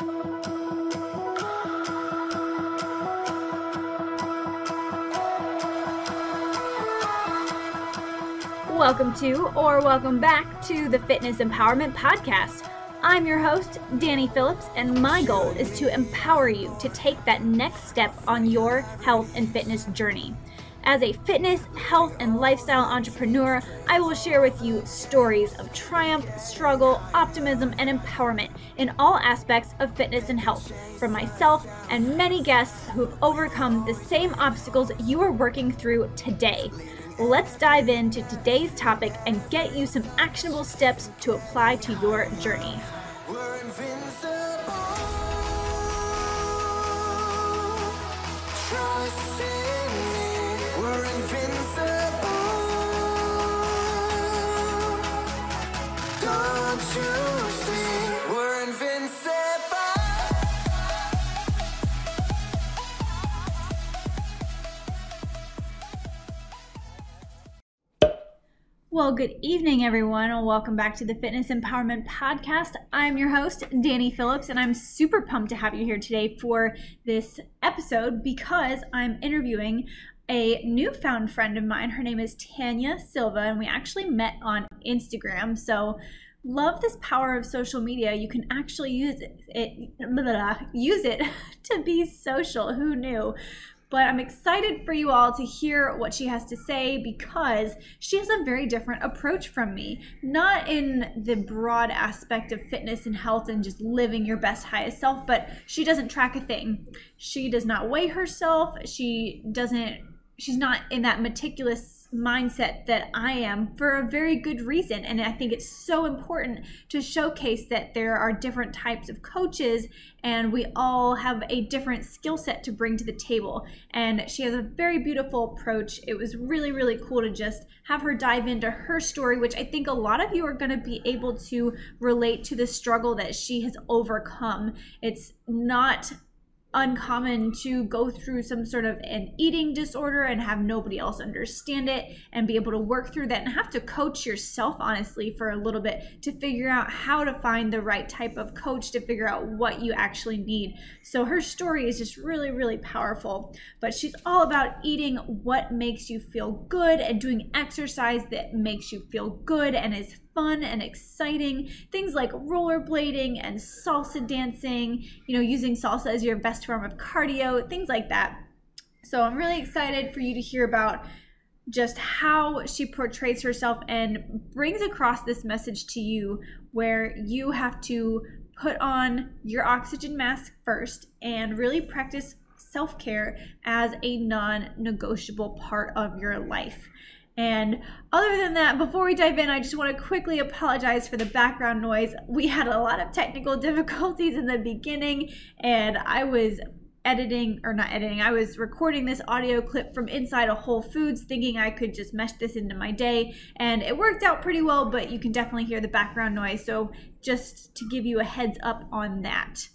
Welcome to, or welcome back to the Fitness Empowerment Podcast. I'm your host, Danny Phillips, and my goal is to empower you to take that next step on your health and fitness journey. As a fitness, health, and lifestyle entrepreneur, I will share with you stories of triumph, struggle, optimism, and empowerment in all aspects of fitness and health from myself and many guests who've overcome the same obstacles you are working through today. Let's dive into today's topic and get you some actionable steps to apply to your journey. Well, good evening, everyone, and welcome back to the Fitness Empowerment Podcast. I'm your host, Danny Phillips, and I'm super pumped to have you here today for this episode because I'm interviewing a newfound friend of mine. Her name is Tanya Silva, and we actually met on Instagram. So, love this power of social media. You can actually use it, it blah, blah, use it to be social. Who knew? but I'm excited for you all to hear what she has to say because she has a very different approach from me. Not in the broad aspect of fitness and health and just living your best, highest self, but she doesn't track a thing. She does not weigh herself. She doesn't, she's not in that meticulous mindset that I am for a very good reason. And I think it's so important to showcase that there are different types of coaches and we all have a different skill set to bring to the table. And she has a very beautiful approach. It was really, really cool to just have her dive into her story, which I think a lot of you are going to be able to relate to the struggle that she has overcome. It's not uncommon to go through some sort of an eating disorder and have nobody else understand it and be able to work through that and have to coach yourself honestly for a little bit to figure out how to find the right type of coach to figure out what you actually need. So her story is just really really powerful, but she's all about eating what makes you feel good and doing exercise that makes you feel good and is fun and exciting. Things like rollerblading and salsa dancing, you know, using salsa as your best form of cardio, things like that. So I'm really excited for you to hear about just how she portrays herself and brings across this message to you where you have to put on your oxygen mask first and really practice self care as a non negotiable part of your life. And other than that, before we dive in, I just want to quickly apologize for the background noise. We had a lot of technical difficulties in the beginning, and I was editing or not editing i was recording this audio clip from inside a whole foods thinking i could just mesh this into my day. And it worked out pretty well but you can definitely hear the background noise. So just to give you a heads up on that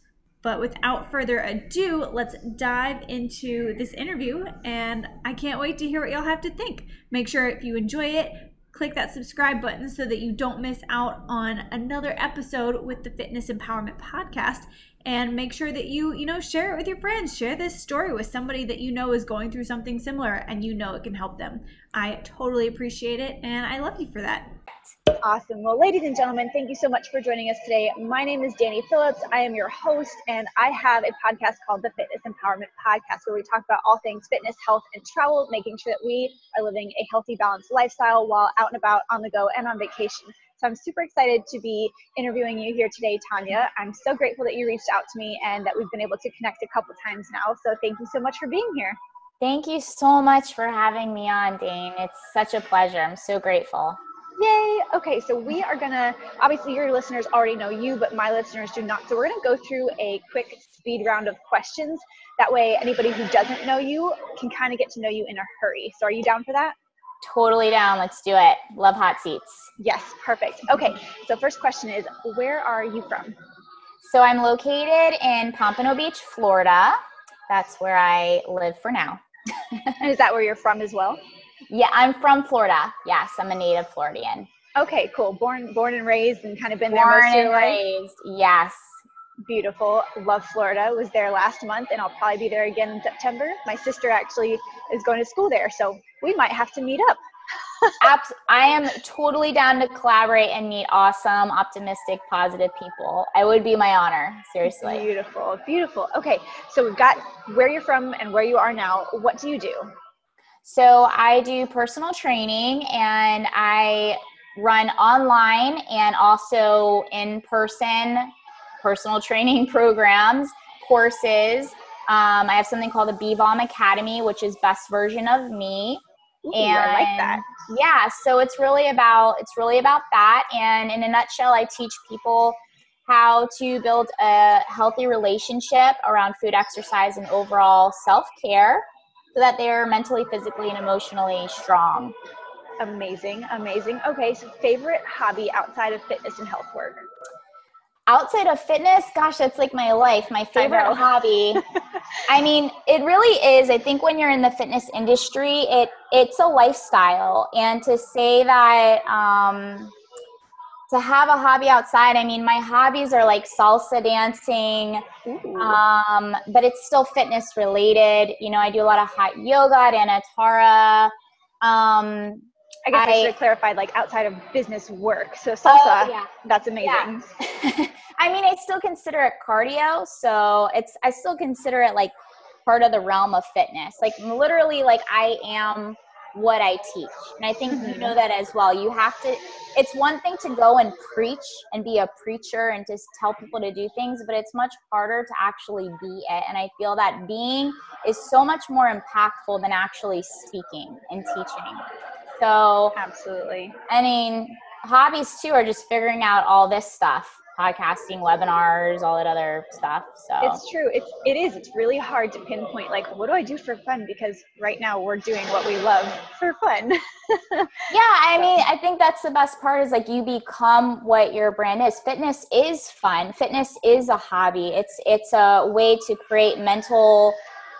but without further ado, let's dive into this interview. And I can't wait to hear what y'all have to think. Make sure if you enjoy it, click that subscribe button so that you don't miss out on another episode with the Fitness Empowerment Podcast. And make sure that you, you know, share it with your friends. Share this story with somebody that you know is going through something similar and you know it can help them. I totally appreciate it and I love you for that. Awesome. Well, ladies and gentlemen, thank you so much for joining us today. My name is Danny Phillips. I am your host, and I have a podcast called the Fitness Empowerment Podcast, where we talk about all things fitness, health, and travel, making sure that we are living a healthy, balanced lifestyle while out and about, on the go, and on vacation. So I'm super excited to be interviewing you here today, Tanya. I'm so grateful that you reached out to me and that we've been able to connect a couple times now. So thank you so much for being here. Thank you so much for having me on, Dane. It's such a pleasure. I'm so grateful. Yay! Okay, so we are gonna, obviously, your listeners already know you, but my listeners do not. So we're gonna go through a quick speed round of questions. That way, anybody who doesn't know you can kind of get to know you in a hurry. So are you down for that? Totally down. Let's do it. Love hot seats. Yes, perfect. Okay, so first question is where are you from? So I'm located in Pompano Beach, Florida. That's where I live for now. is that where you're from as well? Yeah, I'm from Florida. Yes, I'm a native Floridian. Okay, cool. Born born and raised and kind of been born there most of your life. Raised, yes. Beautiful. Love Florida. Was there last month and I'll probably be there again in September. My sister actually is going to school there, so we might have to meet up. Abs- I am totally down to collaborate and meet awesome, optimistic, positive people. I would be my honor, seriously. Beautiful, beautiful. Okay, so we've got where you're from and where you are now. What do you do? So I do personal training and I run online and also in person personal training programs, courses. Um, I have something called the BVOM Academy, which is best version of me. Ooh, and I like that. yeah, so it's really about it's really about that. And in a nutshell, I teach people how to build a healthy relationship around food, exercise, and overall self care so that they're mentally, physically, and emotionally strong. Amazing, amazing. Okay, so favorite hobby outside of fitness and health work? outside of fitness gosh that's like my life my favorite know. hobby i mean it really is i think when you're in the fitness industry it it's a lifestyle and to say that um to have a hobby outside i mean my hobbies are like salsa dancing um but it's still fitness related you know i do a lot of hot yoga at anatara um I guess I, I- should have clarified like outside of business work. So salsa, oh, yeah that's amazing. I mean, I still consider it cardio, so it's I still consider it like part of the realm of fitness. Like literally, like I am what I teach, and I think you know mm-hmm. that as well. You have to. It's one thing to go and preach and be a preacher and just tell people to do things, but it's much harder to actually be it. And I feel that being is so much more impactful than actually speaking and teaching. So Absolutely. I mean, hobbies too are just figuring out all this stuff, podcasting, webinars, all that other stuff. So It's true. It's it is. It's really hard to pinpoint like what do I do for fun because right now we're doing what we love for fun. yeah, I mean, I think that's the best part is like you become what your brand is. Fitness is fun. Fitness is a hobby. It's it's a way to create mental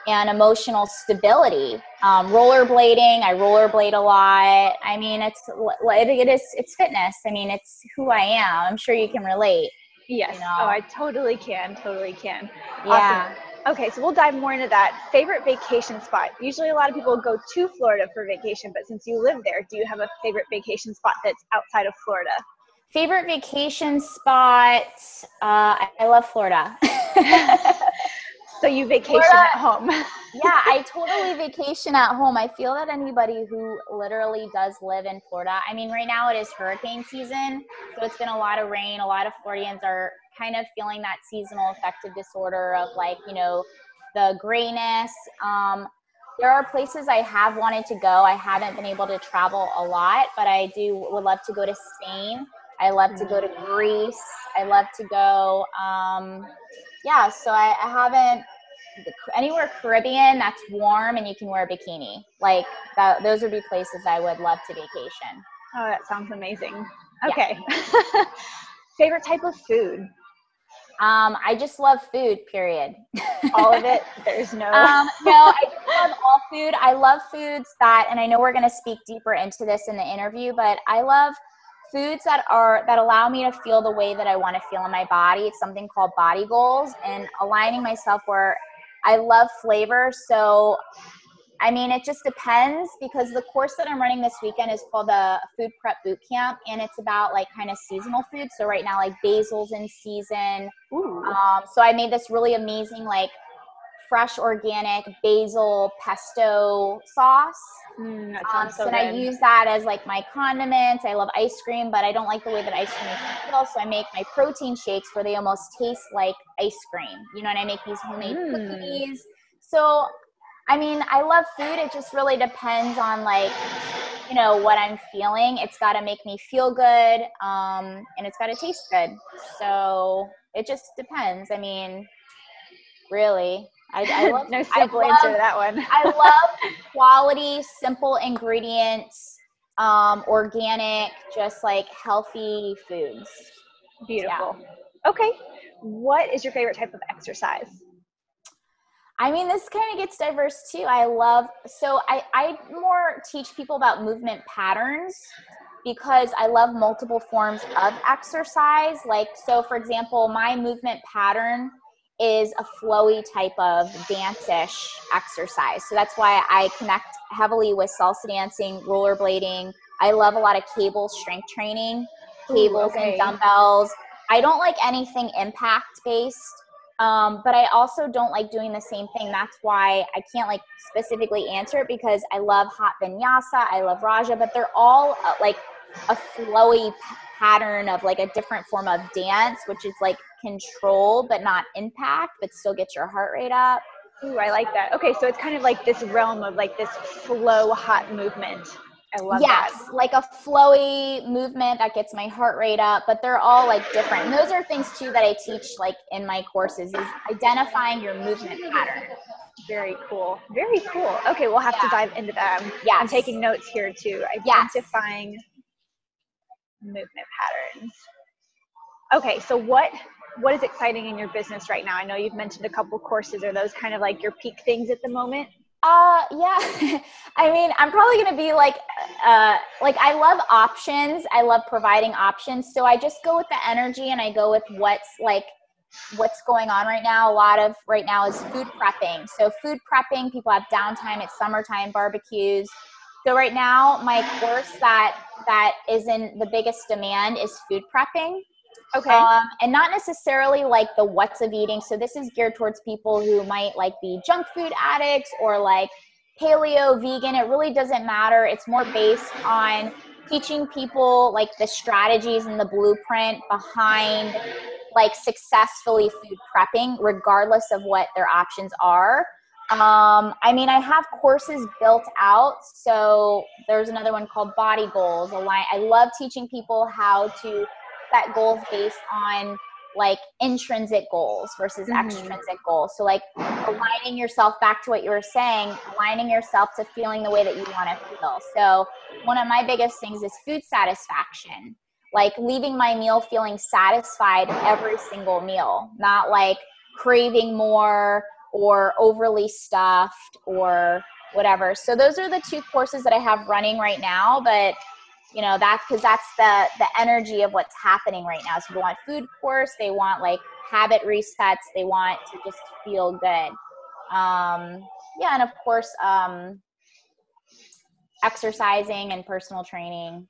and emotional stability. Um, rollerblading, I rollerblade a lot. I mean, it's it, it is it's fitness. I mean, it's who I am. I'm sure you can relate. yes. You know. Oh, I totally can. Totally can. Yeah. Okay, so we'll dive more into that. Favorite vacation spot? Usually a lot of people go to Florida for vacation, but since you live there, do you have a favorite vacation spot that's outside of Florida? Favorite vacation spot? Uh, I love Florida. So you vacation at home. yeah, I totally vacation at home. I feel that anybody who literally does live in Florida, I mean, right now it is hurricane season, so it's been a lot of rain. A lot of Floridians are kind of feeling that seasonal affective disorder of like, you know, the grayness. Um, there are places I have wanted to go. I haven't been able to travel a lot, but I do would love to go to Spain. I love to go to Greece. I love to go. Um, yeah, so I, I haven't anywhere Caribbean that's warm and you can wear a bikini. Like that, those would be places I would love to vacation. Oh, that sounds amazing. Yeah. Okay. Favorite type of food? Um, I just love food. Period. All of it? There's no. um, no, I love all food. I love foods that, and I know we're going to speak deeper into this in the interview, but I love foods that are that allow me to feel the way that I want to feel in my body. It's something called body goals and aligning myself where I love flavor. So, I mean, it just depends because the course that I'm running this weekend is called the Food Prep Boot Camp, and it's about like kind of seasonal food. So right now, like basil's in season. Ooh. Um, so I made this really amazing, like fresh organic basil pesto sauce. Mm, Um, so and I use that as like my condiments. I love ice cream, but I don't like the way that ice cream makes me feel. So I make my protein shakes where they almost taste like ice cream. You know, and I make these homemade Mm. cookies. So, I mean, I love food. It just really depends on like, you know, what I'm feeling. It's got to make me feel good, um, and it's got to taste good. So it just depends. I mean, really, I, I love. no I simple love- answer to that one. I love quality, simple ingredients, um, organic, just like healthy foods. Beautiful. Okay. What is your favorite type of exercise? I mean, this kind of gets diverse too. I love, so I, I more teach people about movement patterns. because I love multiple forms of exercise. Like, so for example, my movement pattern is a flowy type of dance-ish exercise. So that's why I connect heavily with salsa dancing, rollerblading. I love a lot of cable strength training, cables Ooh, okay. and dumbbells. I don't like anything impact based. Um, but I also don't like doing the same thing. That's why I can't like specifically answer it because I love hot vinyasa, I love Raja, but they're all uh, like a flowy p- pattern of like a different form of dance, which is like control but not impact, but still get your heart rate up. Ooh, I like that. Okay, so it's kind of like this realm of like this flow hot movement. I love yes, that. like a flowy movement that gets my heart rate up, but they're all like different. And those are things too that I teach like in my courses is identifying your movement pattern. Very cool. Very cool. Okay, we'll have to dive into that. I'm, I'm taking notes here too. Yes. Identifying movement patterns. Okay, so what what is exciting in your business right now? I know you've mentioned a couple courses. Are those kind of like your peak things at the moment? Uh, yeah. I mean, I'm probably gonna be like, uh, like I love options. I love providing options. So I just go with the energy and I go with what's like, what's going on right now. A lot of right now is food prepping. So food prepping, people have downtime. It's summertime barbecues. So right now, my course that that is in the biggest demand is food prepping. Okay. Um, and not necessarily like the what's of eating. So this is geared towards people who might like be junk food addicts or like paleo, vegan. It really doesn't matter. It's more based on teaching people like the strategies and the blueprint behind like successfully food prepping, regardless of what their options are. Um, I mean, I have courses built out. So there's another one called Body Goals. I love teaching people how to set goals based on like intrinsic goals versus Mhm. extrinsic goals. So like aligning yourself back to what you were saying, aligning yourself to feeling the way that you want to feel. So one of my biggest things is food satisfaction. Like leaving my meal feeling satisfied every single meal, not like craving more or overly stuffed or whatever. So those are the two courses that I have running right now, but you know that's because that's the the energy of what's happening right now so people want food course they want like habit resets they want to just feel good um yeah and of course um exercising and personal training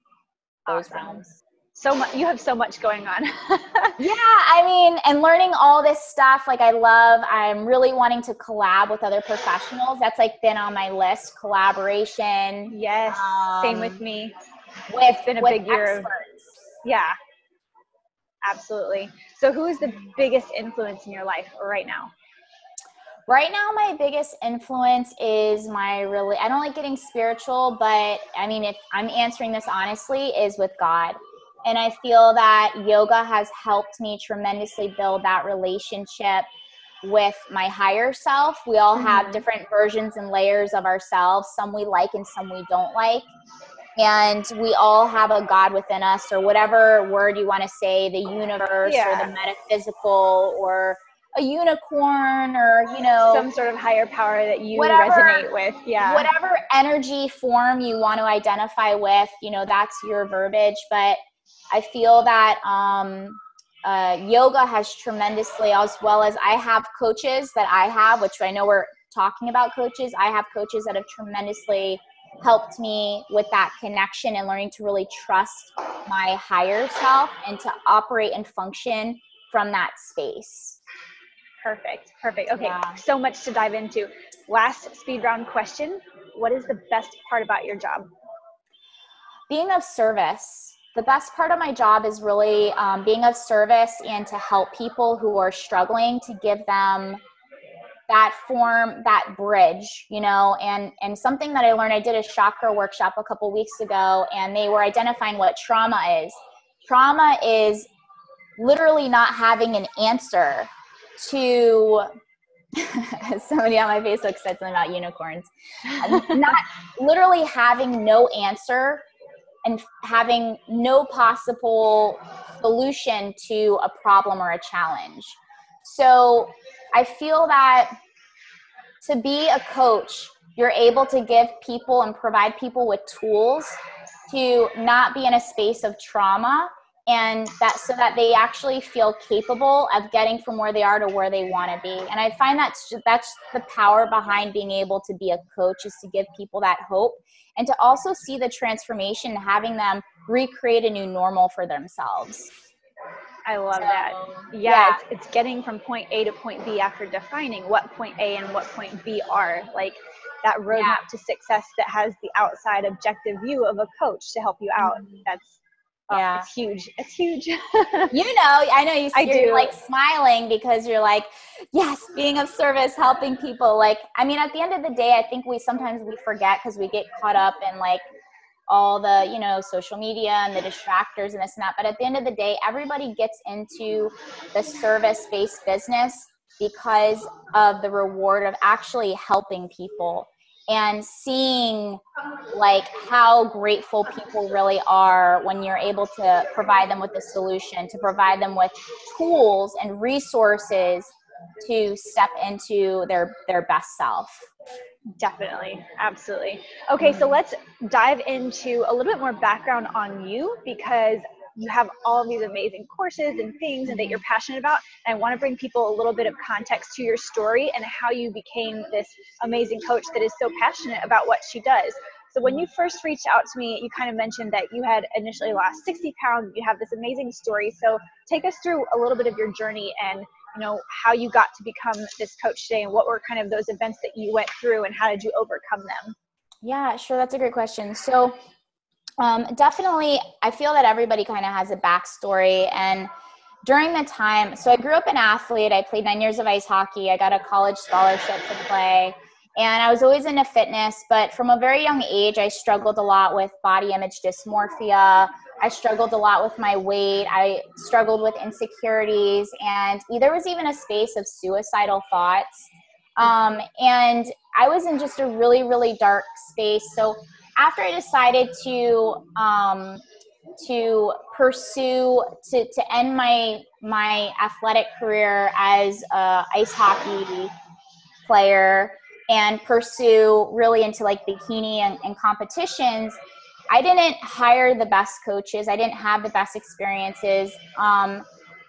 those Awesome. realms so much. You have so much going on. yeah i mean and learning all this stuff like i love i'm really wanting to collab with other professionals that's like been on my list collaboration yes. same with Um, me. With been a with big year of- Yeah. Absolutely. So, who is the biggest influence in your life right now? Right now, my biggest influence is my really, I don't like getting spiritual, but I mean, if I'm answering this honestly, is with God. And I feel that yoga has helped me tremendously build that relationship with my higher self. We all have Mhm. different versions and layers of ourselves. Some we like and some we don't like. And we all have a God within us, or whatever word you want to say, the universe or the metaphysical or a unicorn or, you know, Some sort of higher power that you Whatever- resonate with. Yeah. whatever energy form you want to identify with, you know, that's your verbiage. But I feel that um, uh, yoga has tremendously, as well as I have coaches that I have, which I know we're talking about coaches. I have coaches that have tremendously helped me with that connection and learning to really trust my higher self and to operate and function from that space. Perfect. Perfect. Okay. Yeah. So much to dive into. Last speed round question What is the best part about your job? being of service the best part of my job is really um, being of service and to help people who are struggling to give them that form that bridge you know and and something that i learned i did a chakra workshop a couple weeks ago and they were identifying what trauma is trauma is literally not having an answer to somebody on my facebook said something about unicorns not literally having no answer and having no possible solution to a problem or a challenge. So I feel that to be a coach, you're able to give people and provide people with tools to not be in a space of trauma and that so that they actually feel capable of getting from where they are to where they want to be. And i find that's that's the power behind being able to be a coach is to give people that hope and to also see the transformation having them recreate a new normal for themselves I love so, that. Yeah, yeah. It's, it's getting from point A to point B after defining what point A and what point B are. Like that roadmap yeah. to success that has the outside objective view of a coach to help you out. Mm-hmm. That's Oh, yeah. It's huge. It's huge. you know, I know you, I you're do. like smiling because you're like, yes, being of service, helping people. Like, I mean, at the end of the day, I think we sometimes we forget because we get caught up in like all the, you know, social media and the distractors and this and that. But at the end of the day, everybody gets into the service based business because of the reward of actually helping people and seeing like how grateful people really are when you're able to provide them with a solution to provide them with tools and resources to step into their their best self definitely absolutely okay so mm-hmm. let's dive into a little bit more background on you because you have all of these amazing courses and things and that you're mm-hmm. passionate about. And I want to bring people a little bit of context to your story and how you became this amazing coach that is so passionate about what she does. So when you first reached out to me, you kind of mentioned that you had initially lost 60 pounds. You have this amazing story. So take us through a little bit of your journey and you know how you got to become this coach today and what were kind of those events that you went through and how did you overcome them? Yeah, sure. That's a great question. So um, definitely, I feel that everybody kind of has a backstory. And during the time, so I grew up an athlete. I played nine years of ice hockey. I got a college scholarship to play. And I was always into fitness, but from a very young age, I struggled a lot with body image dysmorphia. I struggled a lot with my weight. I struggled with insecurities, and there was even a space of suicidal thoughts. Um, and I was in just a really, really dark space. So after I decided to um, to pursue to, to end my my athletic career as a ice hockey player and pursue really into like bikini and, and competitions i didn't hire the best coaches i didn't have the best experiences um,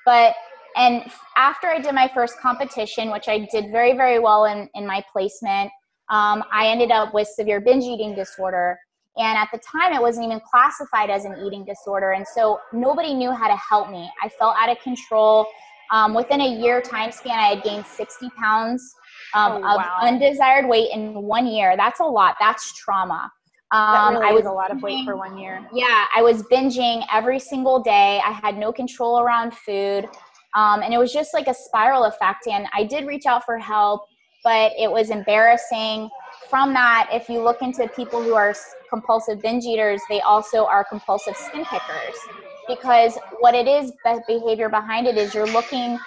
but and after i did my first competition which i did very very well in, in my placement um, I ended up with severe binge eating disorder. And at the time, it wasn't even classified as an eating disorder. And so nobody knew how to help me. I felt out of control. Um, within a year time span, I had gained 60 pounds um, oh, wow. of undesired weight in one year. That's a lot. That's trauma. Um, really I was a lot of weight for one year. Yeah, I was binging every single day. I had no control around food. Um, and it was just like a spiral effect. And I did reach out for help but it was embarrassing. From that, if you look into people who are compulsive binge eaters, they also are compulsive skin pickers because what it is, the behavior behind it is you're looking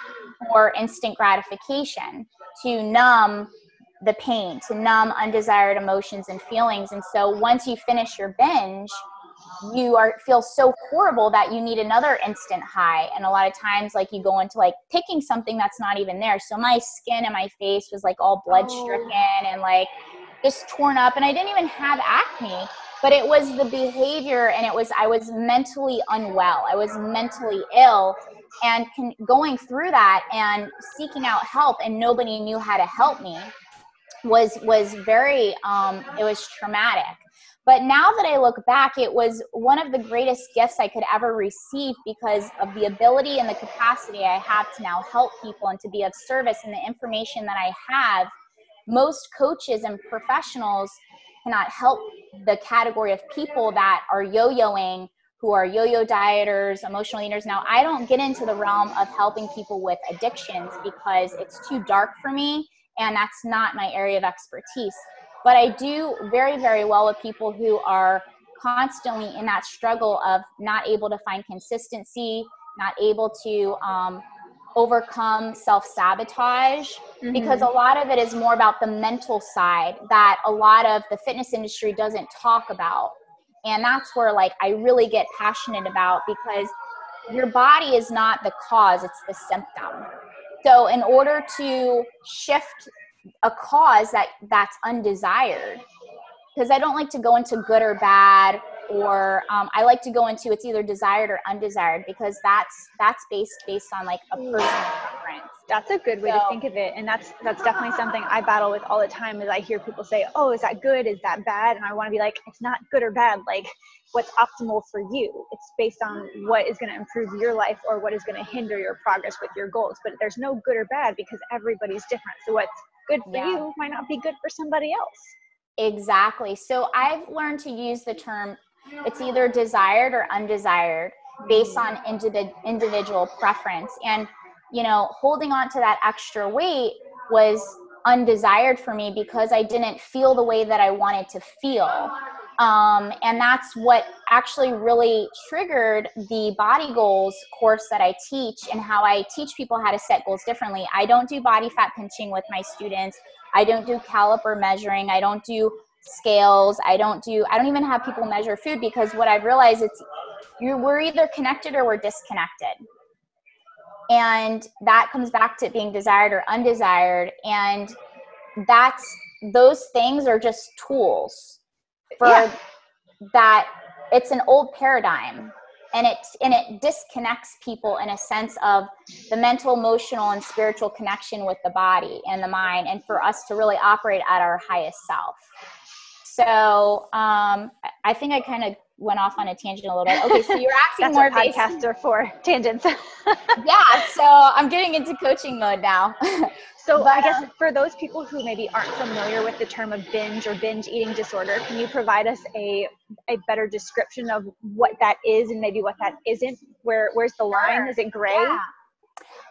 for instant gratification to numb the pain, to numb undesired emotions and feelings. And so once you finish your binge, you are feel so horrible that you need another instant high. And a lot of times like you go into like picking something that's not even there. So my skin and my face was like all blood oh. stricken oh. and like just torn up. And i didn't even have acne but it was the behavior and it was i was mentally unwell. I was mentally ill and con- going through that and seeking out help and nobody knew how to help me was was very um it was traumatic but now that I look back, it was one of the greatest gifts I could ever receive because of the ability and the capacity I have to now help people and to be of service and the information that I have. Most coaches and professionals cannot help the category of people that are yo yoing, who are yo yo dieters, emotional eaters. Now, I don't get into the realm of helping people with addictions because it's too dark for me and that's not my area of expertise. But I do very, very well with people who are constantly in that struggle of not able to find consistency, not able to um, overcome self sabotage, mm-hmm. because a lot of it is more about the mental side that a lot of the fitness industry doesn't talk about. And that's where, like, I really get passionate about because your body is not the cause, it's the symptom. So, in order to shift a cause that that's undesired because i don't like to go into good or bad or um, i like to go into it's either desired or undesired because that's that's based based on like a preference that's a good way so, to think of it and that's that's definitely something i battle with all the time is i hear people say oh is that good is that bad and i want to be like it's not good or bad like what's optimal for you it's based on what is going to improve your life or what is going to hinder your progress with your goals but there's no good or bad because everybody's different so what's good for yeah. you might not be good for somebody else Exactly. So I've learned to use the term it's either desired or undesired based mm. on individ- individual preference. And, you know, holding on to that extra weight was undesired for me because I didn't feel the way that I wanted to feel. Um, and that's what actually really triggered the body goals course that I teach and how I teach people how to set goals differently. I don't do body fat pinching with my students. I don't do caliper measuring. I don't do scales. I don't do, I don't even have people measure food because what I've realized it's, you, we're either connected or we're disconnected. And that comes back to being desired or undesired. And that's, those things are just tools for yeah. that. It's an old paradigm and it and it disconnects people in a sense of the mental emotional and spiritual connection with the body and the mind and for us to really operate at our highest self so um, i think i kind of went off on a tangent a little bit okay so you're asking more what podcasts are for tangents yeah so i'm getting into coaching mode now So but, I guess for those people who maybe aren't familiar with the term of binge or binge eating disorder, can you provide us a a better description of what that is and maybe what that isn't? Where where's the line? Is it gray? Yeah.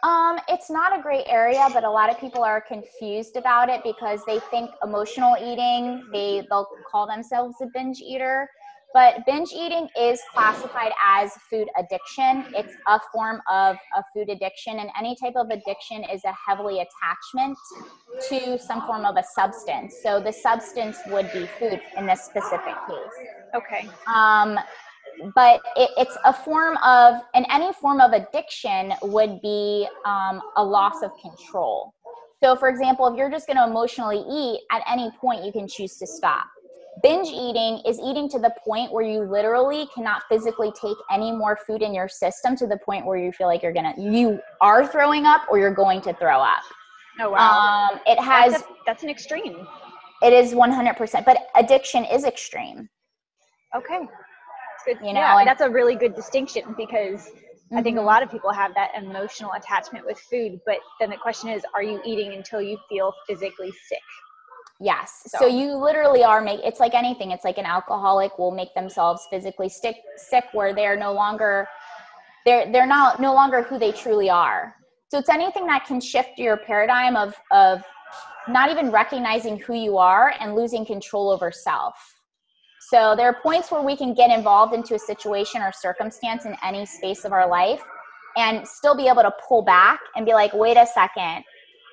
Um, it's not a gray area, but a lot of people are confused about it because they think emotional eating, they they'll call themselves a binge eater. But binge eating is classified as food addiction. It's a form of a food addiction, and any type of addiction is a heavily attachment to some form of a substance. So the substance would be food in this specific case. Okay. Um, but it, it's a form of, and any form of addiction would be um, a loss of control. So, for example, if you're just going to emotionally eat, at any point you can choose to stop binge eating is eating to the point where you literally cannot physically take any more food in your system to the point where you feel like you're gonna you are throwing up or you're going to throw up oh wow um, it has that's, a, that's an extreme it is 100% but addiction is extreme okay good. you know yeah, and, that's a really good distinction because mm-hmm. i think a mm-hmm. lot of people have that emotional attachment with food but then the question is are you eating until you feel physically sick Yes. So. so. you literally are make it's like anything. It's like an alcoholic will make themselves physically sick sick where they're no longer they're they're not no longer who they truly are. So it's anything that can shift your paradigm of of not even recognizing who you are and losing control over self. So there are points where we can get involved into a situation or circumstance in any space of our life and still be able to pull back and be like, wait a second,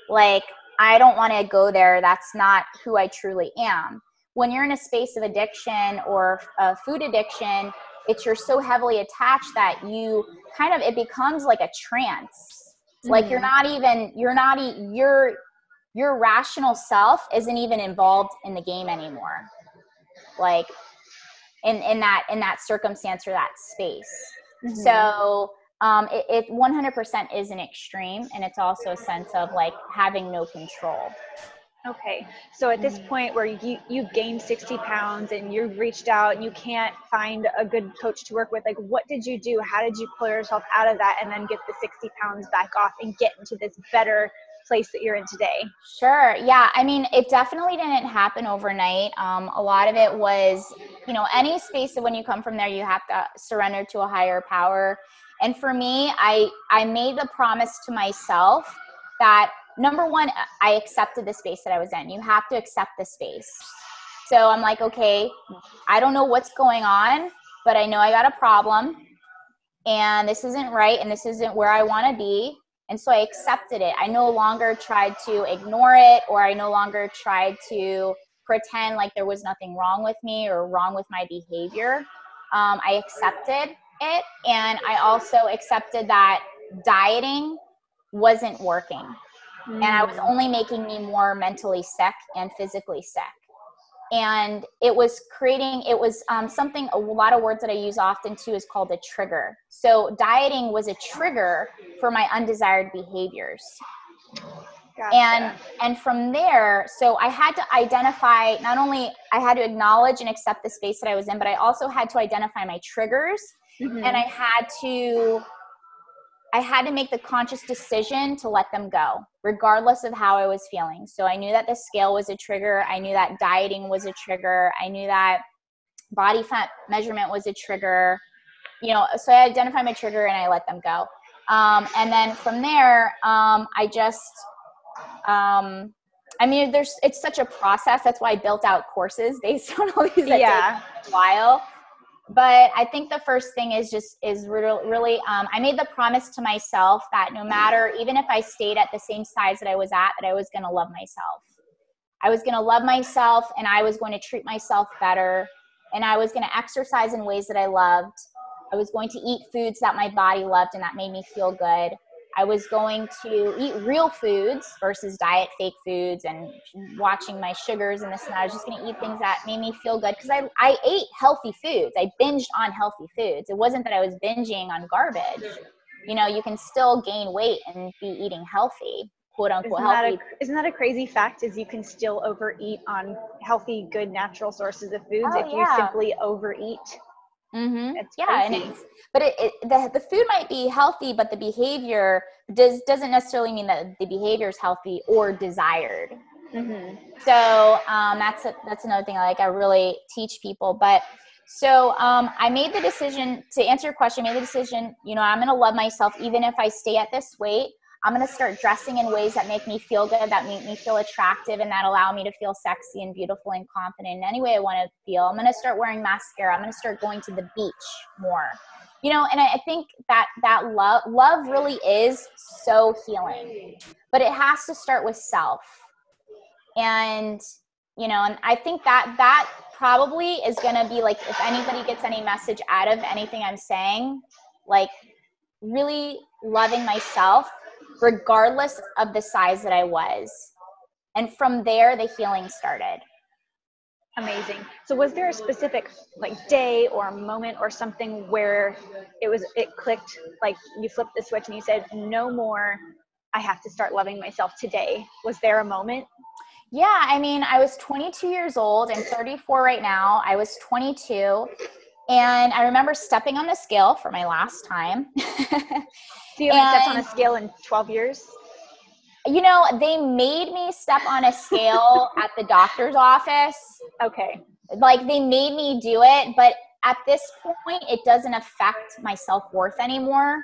like I don't want to go there. That's not who I truly am. When you're in a space of addiction or a food addiction, it's you're so heavily attached that you kind of it becomes like a trance. Mm-hmm. Like you're mm-hmm. not even you're not your your rational self isn't even involved in the game anymore. Like in in that in that circumstance or that space. Mm-hmm. So um, it, it 100% is an extreme and it's also a sense of like having no control. Okay so at this mm-hmm. point where you you've gained 60 pounds and you've reached out and you can't find a good coach to work with like what did you do? How did you pull yourself out of that and then get the 60 pounds back off and get into this better place that you're in today? Sure yeah i mean it definitely didn't happen overnight. Um, a lot of it was you know any space that when you come from there you have to surrender to a higher power and for me, I I made the promise to myself that number one, I accepted the space that I was in. You have to accept the space. So I'm like, okay, I don't know what's going on, but I know I got a problem and this isn't right and this isn't where I want to be. And so I accepted it. I no longer tried to ignore it or I no longer tried to pretend like there was nothing wrong with me or wrong with my behavior. Um, I accepted it and i also accepted that dieting wasn't working mm. and i was mm. only making me more mentally sick and physically sick and it was creating it was um, something a lot of words that i use often too is called a trigger so dieting was a trigger for my undesired behaviors Gotcha. and and from there so i had to identify not only i had to acknowledge and accept the space that i was in but i also had to identify my triggers mm-hmm. and i had to i had to make the conscious decision to let them go regardless of how i was feeling so i knew that the scale was a trigger i knew that dieting was a trigger i knew that body fat measurement was a trigger you know so i identified my trigger and i let them go um, and then from there um, i just um, I mean, there's it's such a process. That's why I built out courses based on all these that yeah. take a while. But I think the first thing is just is really um, I made the promise to myself that no matter even if I stayed at the same size that I was at, that I was going to love myself. I was going to love myself, and I was going to treat myself better, and I was going to exercise in ways that I loved. I was going to eat foods that my body loved and that made me feel good. I was going to eat real foods versus diet fake foods and watching my sugars and this and that. I was just going to eat things that made me feel good because I, I ate healthy foods. I binged on healthy foods. It wasn't that I was binging on garbage. You know, you can still gain weight and be eating healthy, quote unquote isn't healthy. That a, isn't that a crazy fact? Is you can still overeat on healthy, good, natural sources of foods oh, if yeah. you simply overeat. Mm-hmm. yeah, and it's but it, it, the the food might be healthy, but the behavior does doesn't necessarily mean that the behavior is healthy or desired. Mm-hmm. So um, that's a, that's another thing like I really teach people. But so um, I made the decision to answer your question. I made the decision. You know, I'm going to love myself even if I stay at this weight. I'm going to start dressing in ways that make me feel good, that make me feel attractive, and that allow me to feel sexy and beautiful and confident in any way I want to feel. I'm going to start wearing mascara. I'm going to start going to the beach more. You know, and I think that that love love really is so healing, but it has to start with self. And you know, and I think that that probably is going to be like if anybody gets any message out of anything I'm saying, like really loving myself regardless of the size that I was. And from there, the healing started. Amazing. So was there a specific like day or moment or something where it was it clicked like you flipped the switch and you said no more I have to start loving myself today. Was there a moment? Yeah, I mean, I was 22 years old. I'm 34 right now. I was 22 and I remember stepping on the scale for my last time. So you haven't stepped on a scale in 12 years? You know, they made me step on a scale at the doctor's office. Okay. Like they made me do it, but at this point, it doesn't affect my self worth anymore.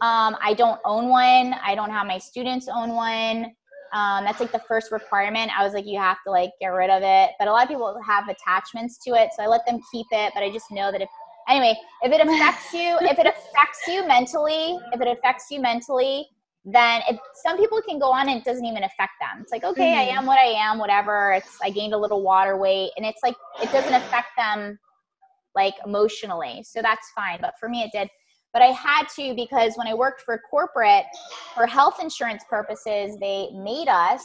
Um, I don't own one. I don't have my students own one. Um, that's like the first requirement. I was like, you have to like get rid of it. But a lot of people have attachments to it, so I let them keep it. But I just know that if anyway, if it affects you, if it affects you mentally, if it affects you mentally, then it, some people can go on and it doesn't even affect them. It's like, okay, mm-hmm. I am what I am, whatever. It's I gained a little water weight, and it's like it doesn't affect them like emotionally, so that's fine. But for me, it did. But I had to because when I worked for corporate, for health insurance purposes, they made us,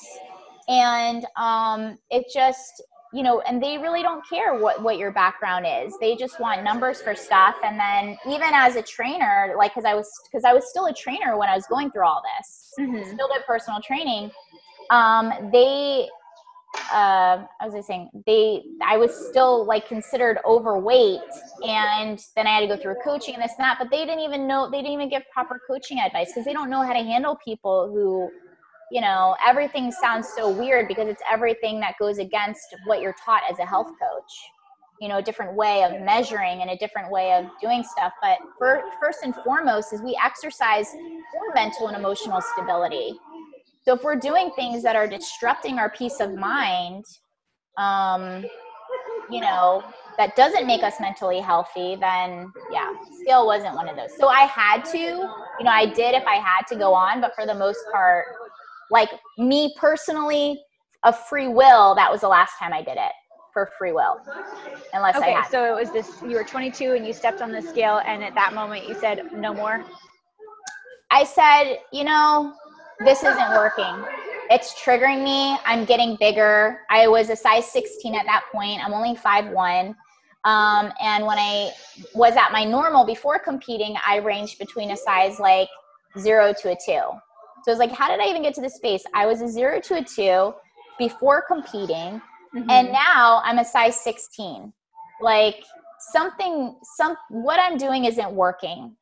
and um, it just you know, and they really don't care what, what your background is. They just want numbers for stuff. And then even as a trainer, like, cause I was, cause I was still a trainer when I was going through all this, mm-hmm. still did personal training. Um, they, uh, I was saying they, I was still like considered overweight and then I had to go through coaching and this and that, but they didn't even know, they didn't even give proper coaching advice because they don't know how to handle people who you know, everything sounds so weird because it's everything that goes against what you're taught as a health coach. You know, a different way of measuring and a different way of doing stuff. But for, first and foremost, is we exercise mental and emotional stability. So if we're doing things that are disrupting our peace of mind, um, you know, that doesn't make us mentally healthy, then yeah, scale wasn't one of those. So I had to, you know, I did if I had to go on, but for the most part, like me personally, a free will, that was the last time I did it for free will. Unless okay, I had. so it was this you were 22 and you stepped on the scale and at that moment you said no more. I said, you know, this isn't working. it's triggering me. I'm getting bigger. I was a size 16 at that point. I'm only 5'1. Um, and when I was at my normal before competing, I ranged between a size like zero to a two. So it's like, how did I even get to this space? I was a zero to a two before competing, mm-hmm. and now I'm a size 16. Like something, some what I'm doing isn't working.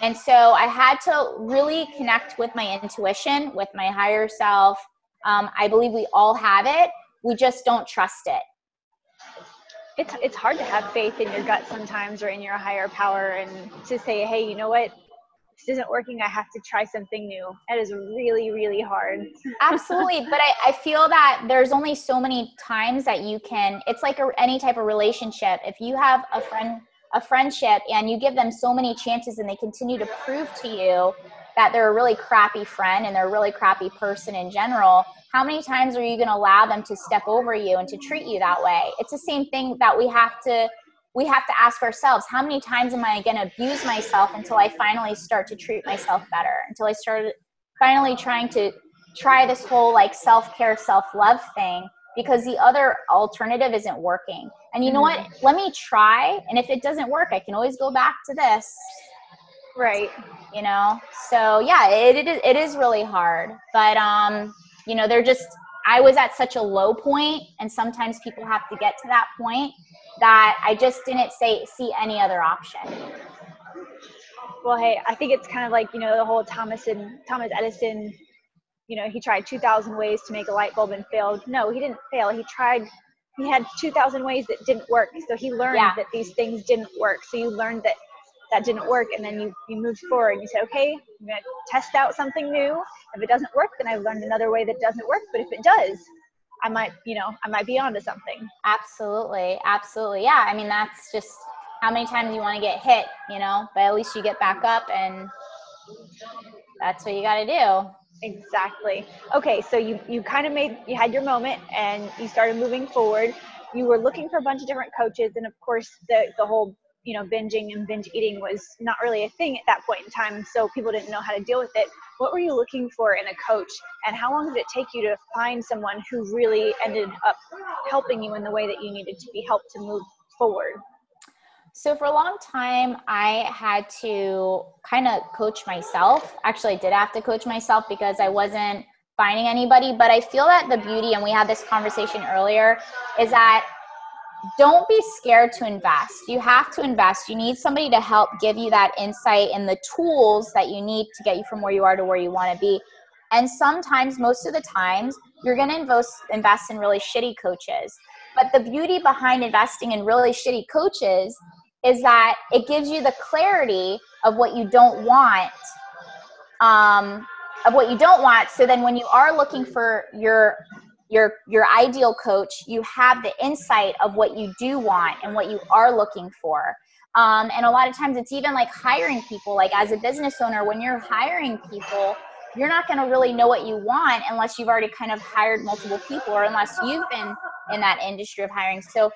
And so I had to really connect with my intuition, with my higher self. Um, I believe we all have it. We just don't trust it it's it's hard to have faith in your gut sometimes or in your higher power and to say hey you know what this isn't working i have to try something new. That is really really hard. Absolutely but I, I feel that there's only so many times that you can it's like a, any type of relationship. If you have a friend a friendship and you give them so many chances and they continue to prove to you that they're a really crappy friend and they're a really crappy person in general how many times are you going to allow them to step over you and to treat you that way? It's the same thing that we have to we have to ask ourselves how many times am i going to abuse myself until i finally start to treat myself better? Until i start finally trying to try this whole like self-care self-love thing because the other alternative isn't working. And you know what? Mm-hmm. let me try and if it doesn't work i can always go back to this. Right. You know? So yeah it, it, is, it is really hard. But um you know they're just i was at such a low point and sometimes people have to get to that point that i just didn't say see any other option. Well hey i think it's kind of like you know the whole thomas and thomas edison you know he tried 2000 ways to make a light bulb and failed. No he didn't fail. He tried he had 2000 ways that didn't work. So he learned yeah. that these things didn't work. So you learned that that didn't work and then you, you moved forward. And you said okay i'm going to test out something new. If it doesn't work then i've learned another way that doesn't work. But if it does i might you know i might be onto something. Absolutely absolutely. Yeah i mean that's just how many times you want to get hit you know? But at least you get back up and that's what you got to do. Exactly. Okay so you you kind of made you had your moment and you started moving forward. You were looking for a bunch of different coaches and of course the the whole you know binging and binge eating was not really a thing at that point in time so people didn't know how to deal with it what were you looking for in a coach and how long did it take you to find someone who really ended up helping you in the way that you needed to be helped to move forward? So for a long time i had to kind of coach myself. Actually i did have to coach myself because i wasn't finding anybody but i feel that the beauty and we had this conversation earlier is that don't be scared to invest. You have to invest. You need somebody to help give you that insight and the tools that you need to get you from where you are to where you want to be. And sometimes, most of the times, you're going to invest in really shitty coaches. But the beauty behind investing in really shitty coaches is that it gives you the clarity of what you don't want um, of what you don't want so then when you are looking for your your your ideal coach you have the insight of what you do want and what you are looking for. Um, and a lot of times it's even like hiring people like as a business owner when you're hiring people you're not going to really know what you want unless you've already kind of hired multiple people or unless you've been in that industry of hiring. So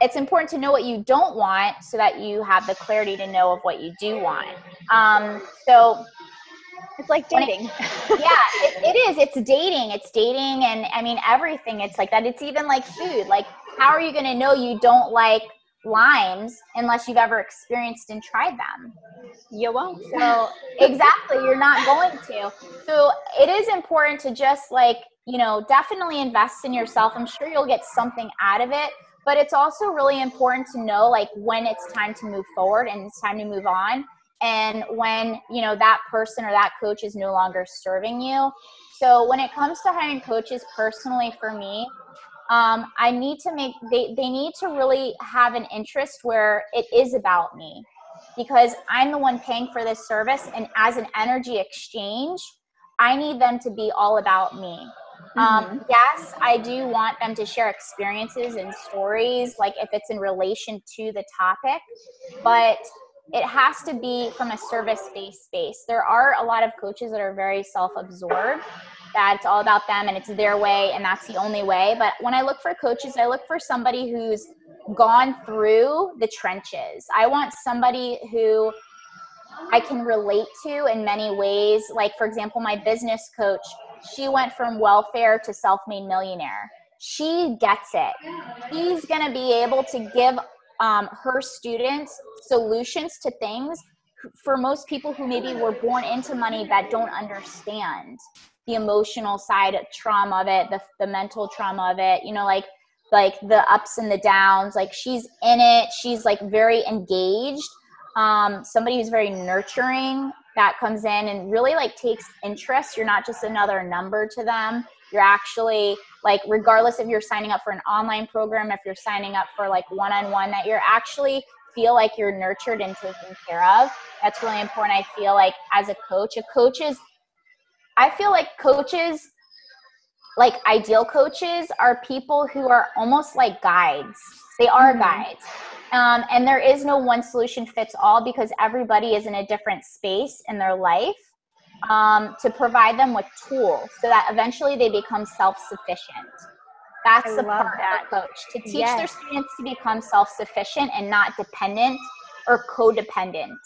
it's important to know what you don't want so that you have the clarity to know of what you do want. Um, so it's like dating. It, yeah, it, it is. It's dating. It's dating, and I mean everything. It's like that. It's even like food. Like, how are you going to know you don't like limes unless you've ever experienced and tried them? You won't. So exactly, you're not going to. So it is important to just like you know definitely invest in yourself. I'm sure you'll get something out of it but it's also really important to know like when it's time to move forward and it's time to move on and when you know that person or that coach is no longer serving you so when it comes to hiring coaches personally for me um, i need to make they, they need to really have an interest where it is about me because i'm the one paying for this service and as an energy exchange i need them to be all about me um, mm-hmm. yes i do want them to share experiences and stories like if it's in relation to the topic but it has to be from a service based space. There are a lot of coaches that are very self absorbed, that it's all about them and it's their way and that's the only way. But when I look for coaches, I look for somebody who's gone through the trenches. I want somebody who I can relate to in many ways. Like, for example, my business coach, she went from welfare to self-made millionaire she gets it she's going to be able to give um, her students solutions to things for most people who maybe were born into money that don't understand the emotional side trauma of it the, the mental trauma of it you know like like the ups and the downs like she's in it she's like very engaged. Um, somebody who's very nurturing that comes in and really like takes interest. You're not just another number to them. You're actually like regardless if you're signing up for an online program if you're signing up for like one-on-one that you're actually feel like you're nurtured and taken care of that's really important i feel like as a coach. A coach is i feel like coaches like ideal coaches are people who are almost like guides. They are mm-hmm. guides. Um, and there is no one solution fits all because everybody is in a different space in their life um, to provide them with tools so that eventually they become self-sufficient that's I the part that. of the coach to teach yes. their students to become self-sufficient and not dependent or codependent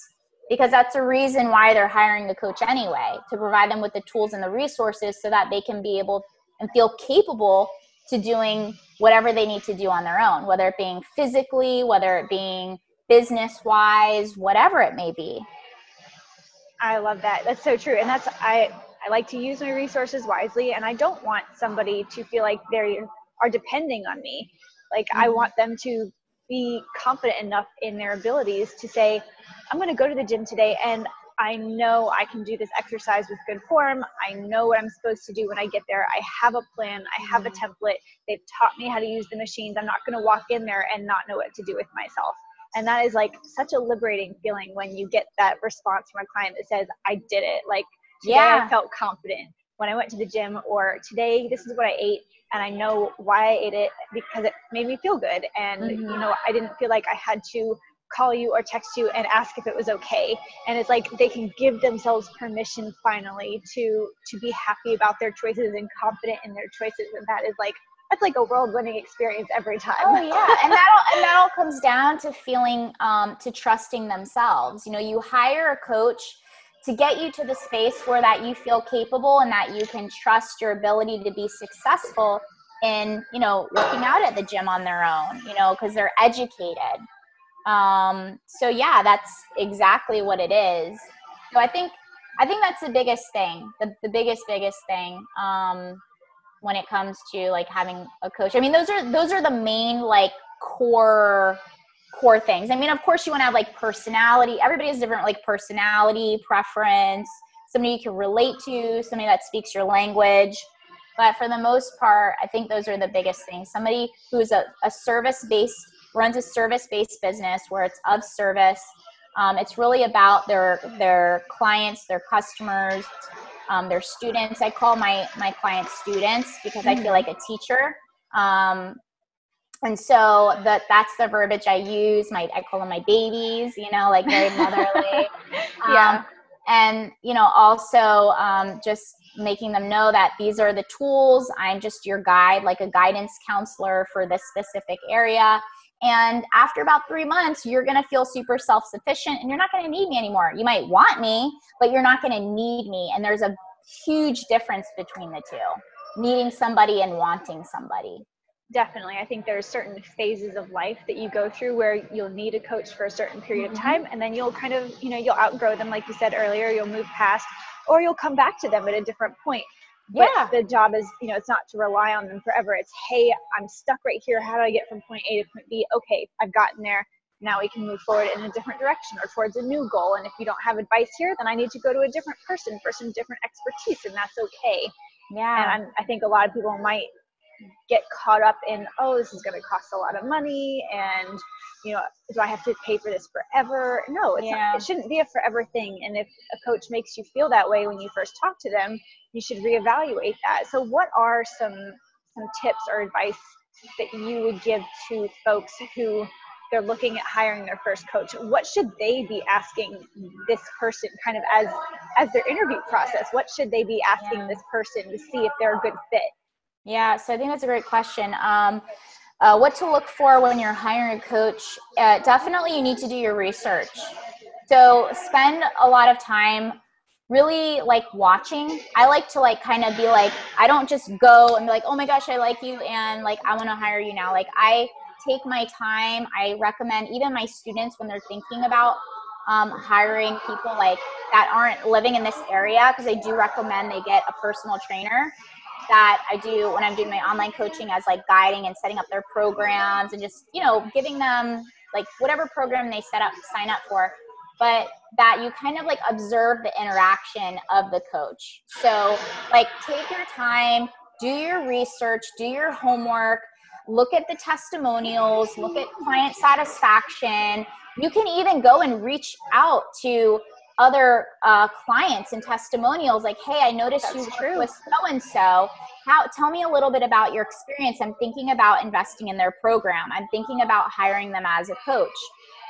because that's the reason why they're hiring the coach anyway to provide them with the tools and the resources so that they can be able and feel capable to doing whatever they need to do on their own whether it being physically whether it being business wise whatever it may be i love that that's so true and that's i i like to use my resources wisely and i don't want somebody to feel like they are depending on me like mm-hmm. i want them to be confident enough in their abilities to say i'm going to go to the gym today and I know I can do this exercise with good form. I know what I'm supposed to do when I get there. I have a plan. I have a mm-hmm. template. They've taught me how to use the machines. I'm not going to walk in there and not know what to do with myself. And that is like such a liberating feeling when you get that response from a client that says, I did it. Like today yeah. I felt confident when I went to the gym, or today this is what I ate and I know why I ate it because it made me feel good. And, mm-hmm. you know, I didn't feel like I had to call you or text you and ask if it was okay and it's like they can give themselves permission finally to to be happy about their choices and confident in their choices and that is like that's like a world winning experience every time. Oh yeah. And that all and that all comes down to feeling um to trusting themselves. You know you hire a coach to get you to the space where that you feel capable and that you can trust your ability to be successful in you know working out at the gym on their own you know because they're educated. Um, so yeah, that's exactly what it is. So I think I think that's the biggest thing, the, the biggest biggest thing. Um, when it comes to like having a coach. I mean, those are those are the main like core core things. I mean, of course, you want to have like personality. Everybody has different like personality, preference. Somebody you can relate to, somebody that speaks your language. But for the most part, I think those are the biggest things. Somebody who's a, a service based runs a service-based business where it's of service. Um, it's really about their their clients, their customers, um, their students. I call my my clients students because mm-hmm. I feel like a teacher. Um, and so that that's the verbiage I use. My I call them my babies. You know, like very motherly. yeah. Um, and you know, also um, just making them know that these are the tools. I'm just your guide, like a guidance counselor for this specific area. And after about three months, you're going to feel super self sufficient and you're not going to need me anymore. You might want me, but you're not going to need me. And there's a huge difference between the two needing somebody and wanting somebody. Definitely. I think there's certain phases of life that you go through where you'll need a coach for a certain period mm-hmm. of time and then you'll kind of, you know, you'll outgrow them like you said earlier, you'll move past or you'll come back to them at a different point yeah. the job is you know it's not to rely on them forever. It's hey i'm stuck right here. How do i get from point a to point b? Okay i've gotten there. Now we can move forward in a different direction or towards a new goal. And if you don't have advice here then i need to go to a different person for some different expertise and that's okay. Yeah. And I'm, i think a lot of people might get caught up in oh this is going to cost a lot of money and you know do i have to pay for this forever? No it's yeah. not, it shouldn't be a forever thing. And if a coach makes you feel that way when you first talk to them you should reevaluate that. So what are some some tips or advice that you would give to folks who they're looking at hiring their first coach? What should they be asking this person kind of as as their interview process? What should they be asking yeah. this person to see if they're a good fit yeah, so I think that's a great question. Um, uh, what to look for when you're hiring a coach? Uh, definitely, you need to do your research. So spend a lot of time really like watching. I like to like kind of be like, I don't just go and be like, oh my gosh, I like you and like I want to hire you now. Like I take my time. I recommend even my students when they're thinking about um, hiring people like that aren't living in this area because I do recommend they get a personal trainer that I do when I'm doing my online coaching as like guiding and setting up their programs and just you know giving them like whatever program they set up sign up for but that you kind of like observe the interaction of the coach. So, like, take your time, do your research, do your homework, look at the testimonials, look at client satisfaction. You can even go and reach out to other uh, clients and testimonials like hey i noticed That's you work with so and so how tell me a little bit about your experience. I'm thinking about investing in their program. I'm thinking about hiring them as a coach.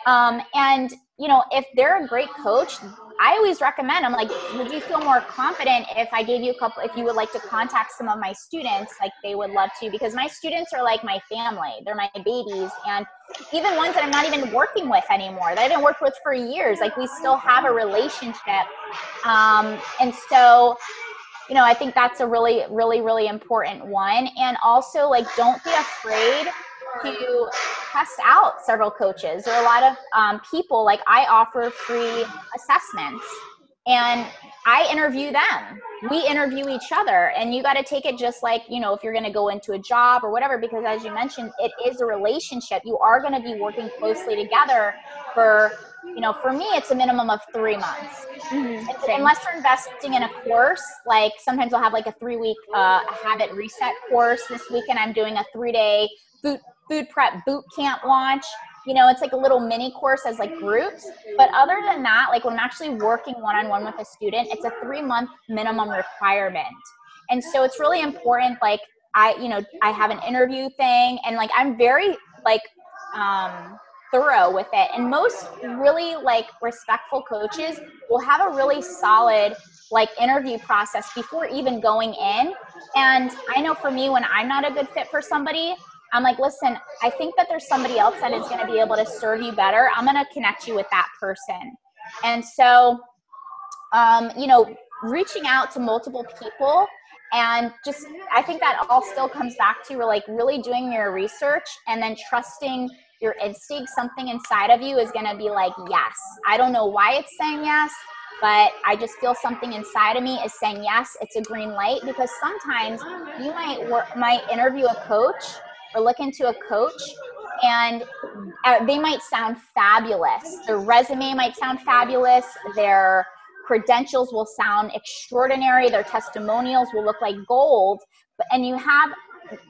Um, and you know, if they're a great coach, I always recommend. I'm like, would you feel more confident if I gave you a couple? If you would like to contact some of my students, like they would love to, because my students are like my family. They're my babies, and even ones that I'm not even working with anymore, that I haven't worked with for years. Like we still have a relationship, um, and so you know, I think that's a really, really, really important one. And also, like, don't be afraid to test out several coaches. There are a lot of um, people, like I offer free assessments and I interview them. We interview each other, and you got to take it just like, you know, if you're going to go into a job or whatever, because as you mentioned, it is a relationship. You are going to be working closely together for, you know, for me, it's a minimum of three months. Mm-hmm. Unless you're investing in a course, like sometimes I'll have like a three week uh, habit reset course. This weekend, I'm doing a three day food food prep boot camp launch. You know it's like a little mini course as like groups. But other than that like when i'm actually working one-on-one with a student it's a three month minimum requirement. And so it's really important like i you know i have an interview thing and like i'm very like um thorough with it. And most really like respectful coaches will have a really solid like interview process before even going in. And i know for me when i'm not a good fit for somebody I'm like, listen, I think that there's somebody else that is going to be able to serve you better. I'm going to connect you with that person. And so, um, you know, reaching out to multiple people and just, I think that all still comes back to like really doing your research and then trusting your instinct. Something inside of you is going to be like, yes. I don't know why it's saying yes but I just feel something inside of me is saying yes, it's a green light because sometimes you might work, might interview a coach or look into a coach and uh, they might sound fabulous. Their resume might sound fabulous. Their credentials will sound extraordinary. Their testimonials will look like gold. But, and you have,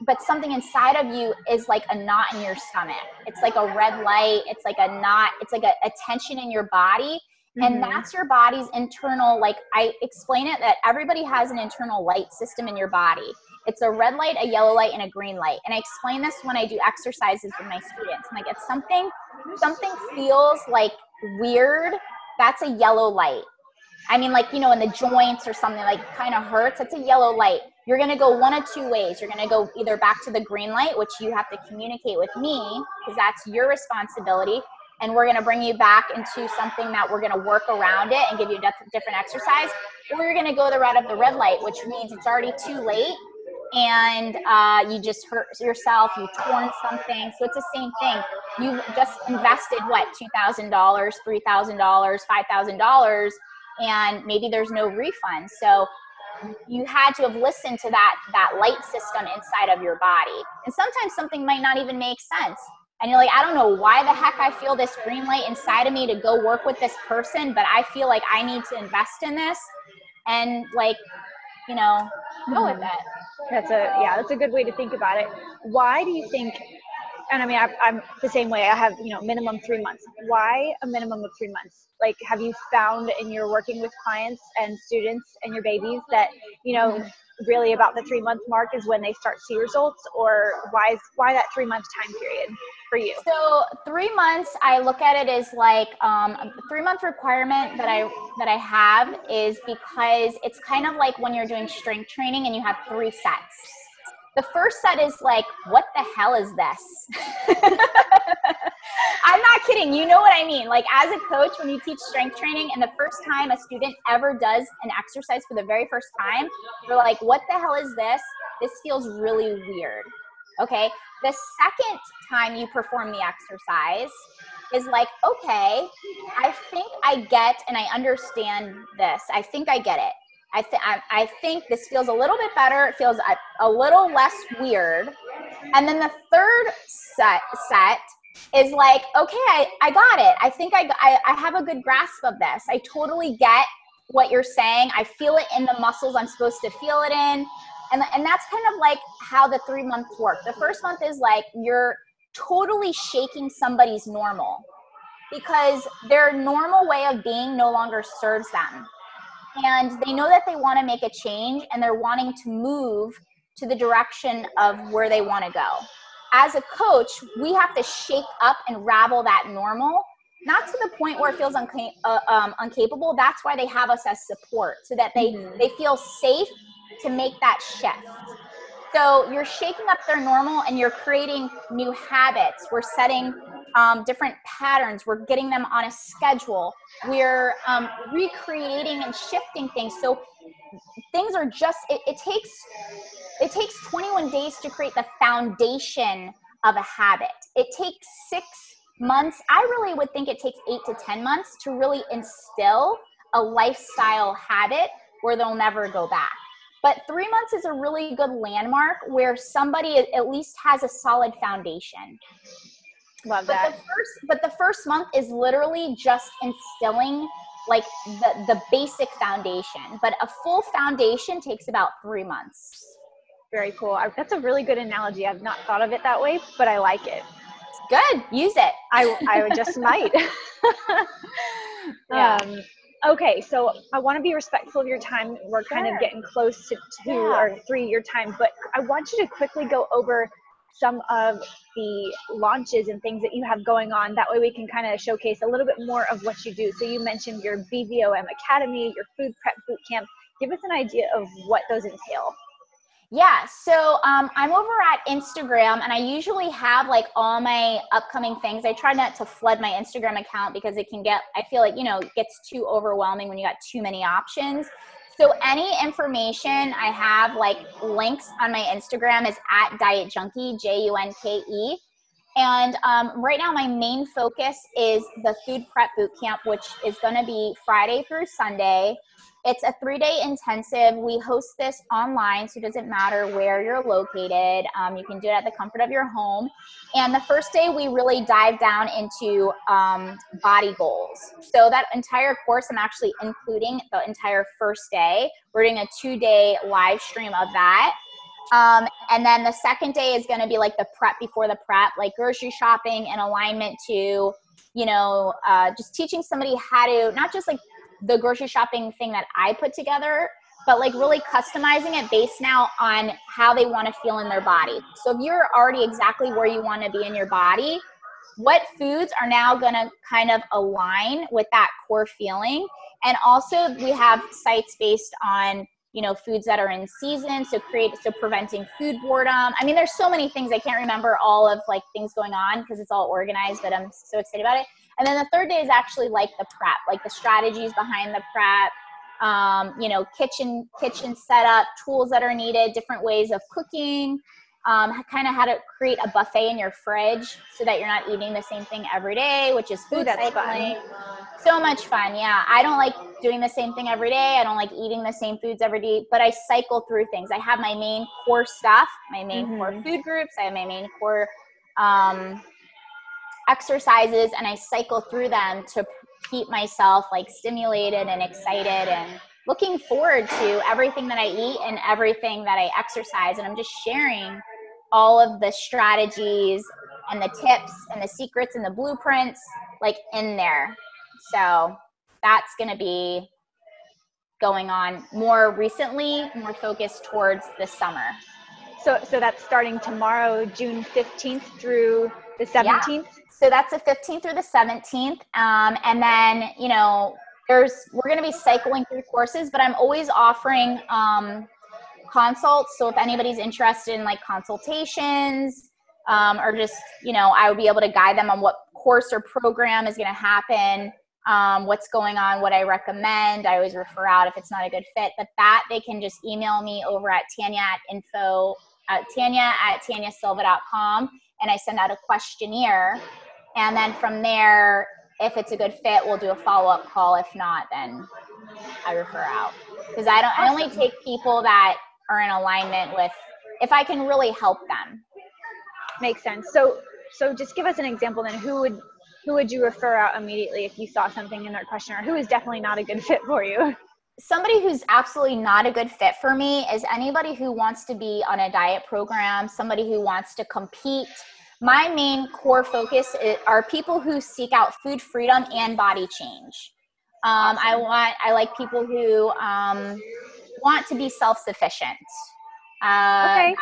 but something inside of you is like a knot in your stomach. It's like a red light. It's like a knot. It's like a, a tension in your body. And mm-hmm. that's your body's internal, like I explain it that everybody has an internal light system in your body. It's a red light, a yellow light, and a green light. And I explain this when I do exercises with my students. I'm like, if something something feels like weird, that's a yellow light. I mean, like, you know, in the joints or something like kind of hurts, it's a yellow light. You're going to go one of two ways. You're going to go either back to the green light, which you have to communicate with me because that's your responsibility. And we're going to bring you back into something that we're going to work around it and give you a different exercise. Or you're going to go the route of the red light, which means it's already too late and uh, you just hurt yourself, you torn something. So it's the same thing. You just invested what two thousand dollars, three thousand dollars, five thousand dollars, and maybe there's no refund. So you had to have listened to that that light system inside of your body. And sometimes something might not even make sense. And you're like, I don't know why the heck I feel this green light inside of me to go work with this person, but I feel like I need to invest in this. And like, you know, go with that. That's a yeah, that's a good way to think about it. Why do you think? And I mean, I, I'm the same way. I have you know minimum three months. Why a minimum of three months? Like, have you found in your working with clients and students and your babies that you know mm-hmm really about the three month mark is when they start see results or why is why that three month time period for you? So three months i look at it as like um, three month requirement that i that i have is because it's kind of like when you're doing strength training and you have three sets the first set is like, what the hell is this? I'm not kidding. You know what I mean. Like, as a coach, when you teach strength training, and the first time a student ever does an exercise for the very first time, they're like, what the hell is this? This feels really weird. Okay. The second time you perform the exercise is like, okay, I think I get and I understand this. I think I get it. I, th- I, I think this feels a little bit better. It feels a, a little less weird. And then the third set set is like, okay, I, I got it. I think I, I, I have a good grasp of this. I totally get what you're saying. I feel it in the muscles I'm supposed to feel it in. And, and that's kind of like how the three months work. The first month is like you're totally shaking somebody's normal because their normal way of being no longer serves them and they know that they want to make a change and they're wanting to move to the direction of where they want to go. As a coach, we have to shake up and ravel that normal, not to the point where it feels unca- uh, um, uncapable. That's why they have us as support, so that they mm-hmm. they feel safe to make that shift. So you're shaking up their normal and you're creating new habits. We're setting um, different patterns. We're getting them on a schedule. We're um, recreating and shifting things. So things are just. It, it takes it takes 21 days to create the foundation of a habit. It takes six months. I really would think it takes eight to 10 months to really instill a lifestyle habit where they'll never go back. But three months is a really good landmark where somebody at least has a solid foundation. Love but that. The first, but the first month is literally just instilling like the, the basic foundation. But a full foundation takes about three months. Very cool. I, that's a really good analogy. I've not thought of it that way, but I like it. Good. Use it. I, I just might. yeah. Um, okay, so I want to be respectful of your time. We're sure. kind of getting close to two yeah. or three your time, but I want you to quickly go over some of the launches and things that you have going on. That way we can kind of showcase a little bit more of what you do. So you mentioned your BVOM Academy, your food prep boot camp. Give us an idea of what those entail. Yeah, so um, I'm over at Instagram and I usually have like all my upcoming things. I try not to flood my Instagram account because it can get, I feel like, you know, it gets too overwhelming when you got too many options. So any information I have, like links on my Instagram, is at Diet Junkie, J U N K E. And um, right now, my main focus is the food prep boot camp, which is going to be Friday through Sunday. It's a three day intensive. We host this online, so it doesn't matter where you're located. Um, you can do it at the comfort of your home. And the first day, we really dive down into um, body goals. So, that entire course, I'm actually including the entire first day. We're doing a two day live stream of that. Um, and then the second day is going to be like the prep before the prep, like grocery shopping and alignment to, you know, uh, just teaching somebody how to not just like the grocery shopping thing that I put together, but like really customizing it based now on how they want to feel in their body. So if you're already exactly where you want to be in your body, what foods are now going to kind of align with that core feeling? And also we have sites based on you know foods that are in season so create so preventing food boredom. I mean there's so many things i can't remember all of like things going on because it's all organized but i'm so excited about it. And then the third day is actually like the prep, like the strategies behind the prep, um, you know, kitchen kitchen setup, tools that are needed, different ways of cooking, um, kind of how to create a buffet in your fridge so that you're not eating the same thing every day, which is food Ooh, cycling. Fun. So much fun, yeah. I don't like doing the same thing every day. I don't like eating the same foods every day, but I cycle through things. I have my main core stuff, my main mm-hmm. core food groups. I have my main core um, exercises and I cycle through them to keep myself like stimulated and excited and looking forward to everything that I eat and everything that I exercise. And I'm just sharing all of the strategies and the tips and the secrets and the blueprints like in there. So that's going to be going on more recently, more focused towards the summer. So, so that's starting tomorrow, June 15th through the 17th? Yeah. So that's the 15th through the 17th. Um, and then, you know, there's, we're going to be cycling through courses, but I'm always offering, um, consults. So if anybody's interested in like consultations um, or just, you know, I would be able to guide them on what course or program is going to happen, um, what's going on, what I recommend. I always refer out if it's not a good fit. But that they can just email me over at Tanya at info at Tanya at tanyasilva.com and I send out a questionnaire. And then from there, if it's a good fit, we'll do a follow up call. If not, then I refer out because I don't. I only take people that are in alignment with if I can really help them. Makes sense. So, so just give us an example then. Who would who would you refer out immediately if you saw something in their questionnaire? Who is definitely not a good fit for you? Somebody who's absolutely not a good fit for me is anybody who wants to be on a diet program, somebody who wants to compete. My main core focus are people who seek out food freedom and body change. Um, I want, I like people who um, want to be self sufficient. Uh, okay.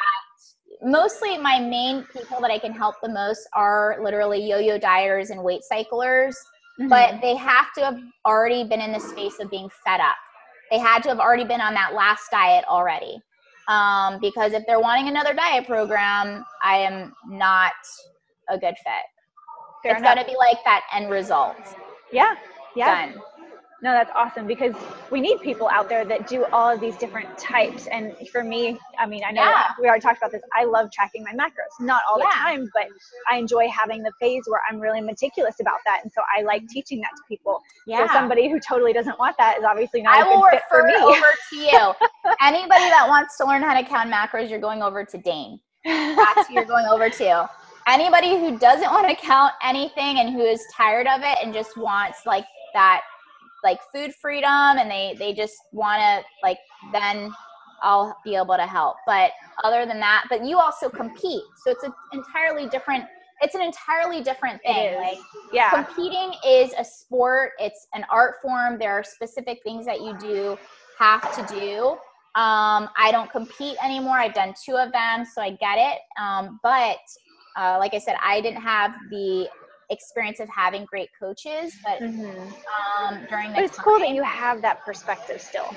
Mostly, my main people that I can help the most are literally yo yo dieters and weight cyclers, mm-hmm. but they have to have already been in the space of being fed up. They had to have already been on that last diet already. Um, because if they're wanting another diet program, I am not a good fit. Fair it's got to be like that end result. Yeah. Yeah. Done. No, that's awesome because we need people out there that do all of these different types. And for me, I mean, I know yeah. we already talked about this. I love tracking my macros, not all yeah. the time, but I enjoy having the phase where I'm really meticulous about that. And so I like teaching that to people. Yeah. So somebody who totally doesn't want that is obviously not I a good fit for me. Over to you. Anybody that wants to learn how to count macros, you're going over to Dane. That's who you're going over to anybody who doesn't want to count anything and who is tired of it and just wants like that like food freedom and they they just want to like then I'll be able to help. But other than that, but you also compete. So it's an entirely different it's an entirely different thing. Like yeah. competing is a sport, it's an art form. There are specific things that you do have to do. Um, I don't compete anymore. I've done two of them, so I get it. Um, but uh, like I said, I didn't have the experience of having great coaches, but mm-hmm. um, during the but it's time, cool that you have that perspective still.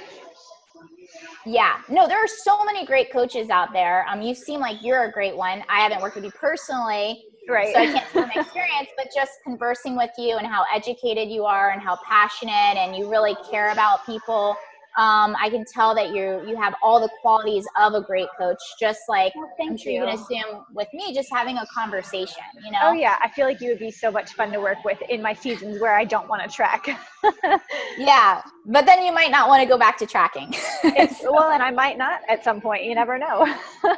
Yeah, no, there are so many great coaches out there. Um, you seem like you're a great one. I haven't worked with you personally, right? So I can't speak from experience, but just conversing with you and how educated you are and how passionate and you really care about people um, I can tell that you you have all the qualities of a great coach. Just like well, I'm sure you. you. can assume with me, just having a conversation. You know? Oh yeah, I feel like you would be so much fun to work with in my seasons where I don't want to track. yeah, but then you might not want to go back to tracking. so. Well, and I might not at some point. You never know.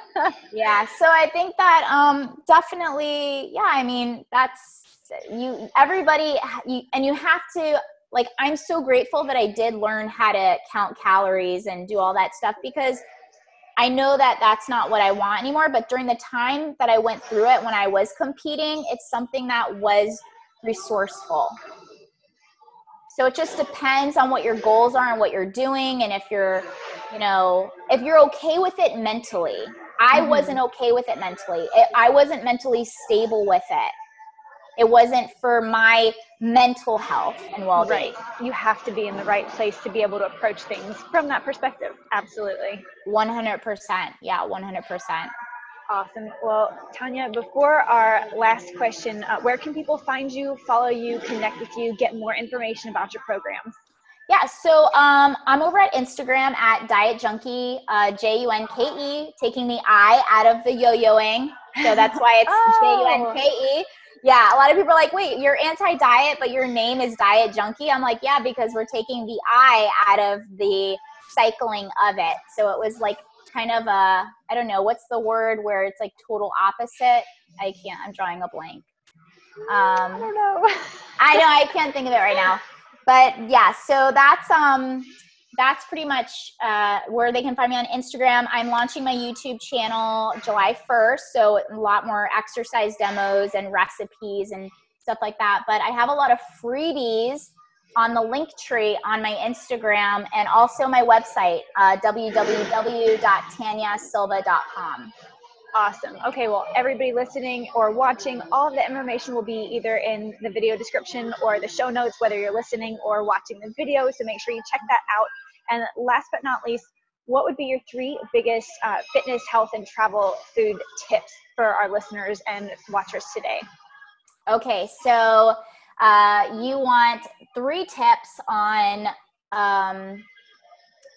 yeah, so I think that um, definitely, yeah. I mean, that's you. Everybody, you, and you have to like i'm so grateful that i did learn how to count calories and do all that stuff because i know that that's not what i want anymore but during the time that i went through it when i was competing it's something that was resourceful. So it just depends on what your goals are and what you're doing and if you're you know if you're okay with it mentally. I mm-hmm. wasn't okay with it mentally. It, i wasn't mentally stable with it it wasn't for my mental health and well-being. Right. You have to be in the right place to be able to approach things from that perspective. Absolutely. 100%. Yeah, 100%. Awesome. Well, Tanya, before our last question, uh, where can people find you, follow you, connect with you, get more information about your programs? Yeah, so um, I'm over at Instagram at Diet Junkie, uh, J U N K E, taking the I out of the yo yoing. So that's why it's oh. J U N K E. Yeah, a lot of people are like, wait, you're anti diet, but your name is Diet Junkie. I'm like, yeah, because we're taking the I out of the cycling of it. So it was like kind of a, I don't know, what's the word where it's like total opposite? I can't, I'm drawing a blank. Um, I don't know. I know, I can't think of it right now. But yeah, so that's, um, that's pretty much uh, where they can find me on Instagram. I'm launching my YouTube channel July 1st, so a lot more exercise demos and recipes and stuff like that. But I have a lot of freebies on the link tree on my Instagram and also my website, uh, www.tanyasilva.com. Awesome. Okay, well, everybody listening or watching, all of the information will be either in the video description or the show notes, whether you're listening or watching the video. So make sure you check that out. And last but not least, what would be your three biggest uh, fitness, health, and travel food tips for our listeners and watchers today? Okay, so uh, you want three tips on um,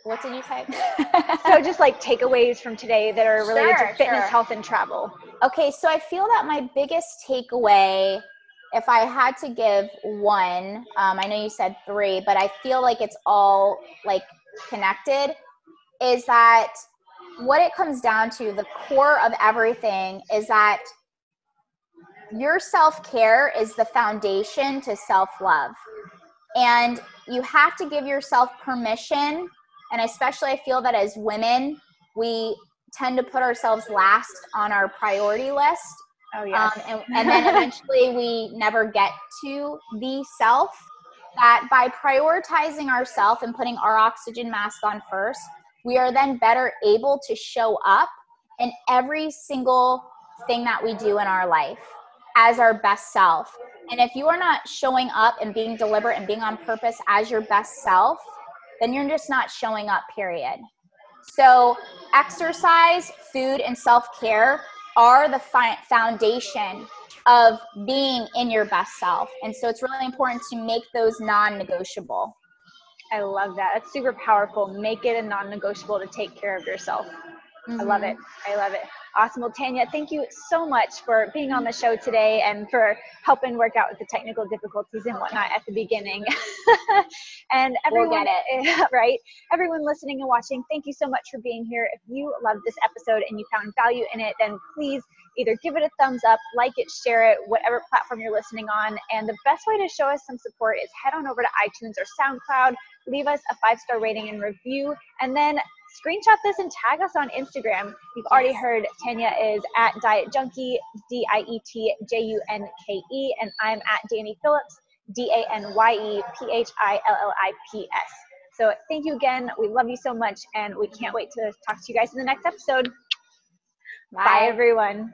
what did you say? so just like takeaways from today that are related Sure, to fitness, sure. health, and travel. Okay, so I feel that my biggest takeaway, if I had to give one, um, I know you said three, but I feel like it's all like connected, is that what it comes down to, the core of everything is that your self care is the foundation to self love. And you have to give yourself permission. And especially, I feel that as women, we tend to put ourselves last on our priority list. Oh yes. Um, and, and then eventually we never get to the self. That by prioritizing ourselves and putting our oxygen mask on first, we are then better able to show up in every single thing that we do in our life as our best self. And if you are not showing up and being deliberate and being on purpose as your best self, then you're just not showing up, period. So, exercise, food, and self care are the fi- foundation of being in your best self. And so, it's really important to make those non negotiable. I love that. That's super powerful. Make it a non-negotiable to take care of yourself. I love mm-hmm. it. I love it. Awesome. Well, Tanya, thank you so much for being on the show today and for helping work out with the technical difficulties and whatnot at the beginning. and We'll everyone, get right? Everyone listening and watching, thank you so much for being here. If you loved this episode and you found value in it, then please either give it a thumbs up, like it, share it, whatever platform you're listening on. And the best way to show us some support is head on over to iTunes or SoundCloud, leave us a five star rating and review, and then screenshot this and tag us on Instagram. You've already heard Tanya is at Diet Junkie, D I E T J U N K E, and I'm at Danye Phillips, D A N Y E P H I L L I P S. So thank you again. We love you so much, and we can't wait to talk to you guys in the next episode. Bye everyone.